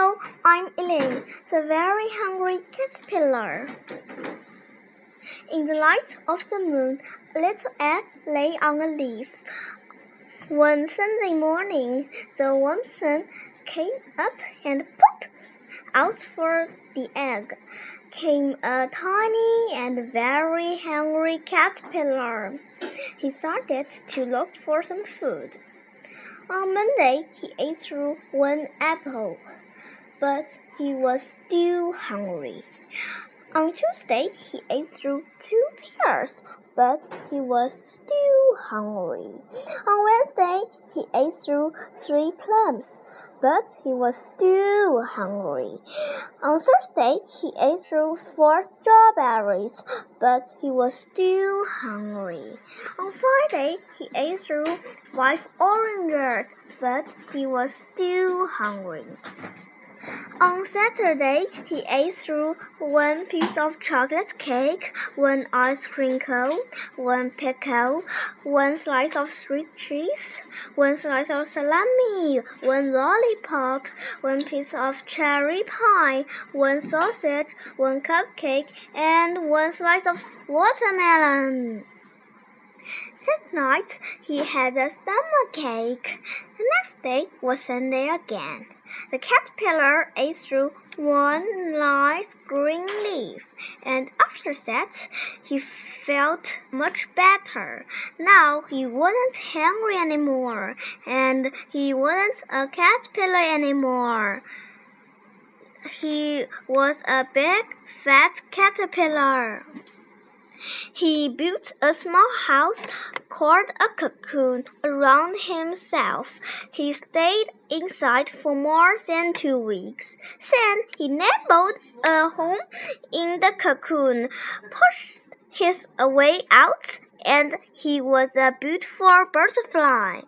Hello, I'm Elaine, the very hungry caterpillar. In the light of the moon, a little egg lay on a leaf. One Sunday morning, the warm sun came up and pop! Out for the egg came a tiny and very hungry caterpillar. He started to look for some food. On Monday, he ate through one apple, but he was still hungry. On Tuesday, he ate through two pears, but he was still hungry. On Wednesday, he ate through three plums, but he was still hungry. On Thursday, he ate through four strawberries, but he was still hungry. On Friday, he ate through five oranges, but he was still hungry. On Saturday, he ate through one piece of chocolate cake, one ice cream cone, one pickle, one slice of sweet cheese, one slice of salami, one lollipop, one piece of cherry pie, one sausage, one cupcake, and one slice of watermelon. That night he had a stomachache. The next day was Sunday again. The caterpillar ate through one nice green leaf, and after that he felt much better. Now he wasn't hungry anymore, and he wasn't a caterpillar anymore. He was a big, fat caterpillar. He built a small house called a cocoon around himself. He stayed inside for more than two weeks. Then he nibbled a hole in the cocoon, pushed his way out, and he was a beautiful butterfly.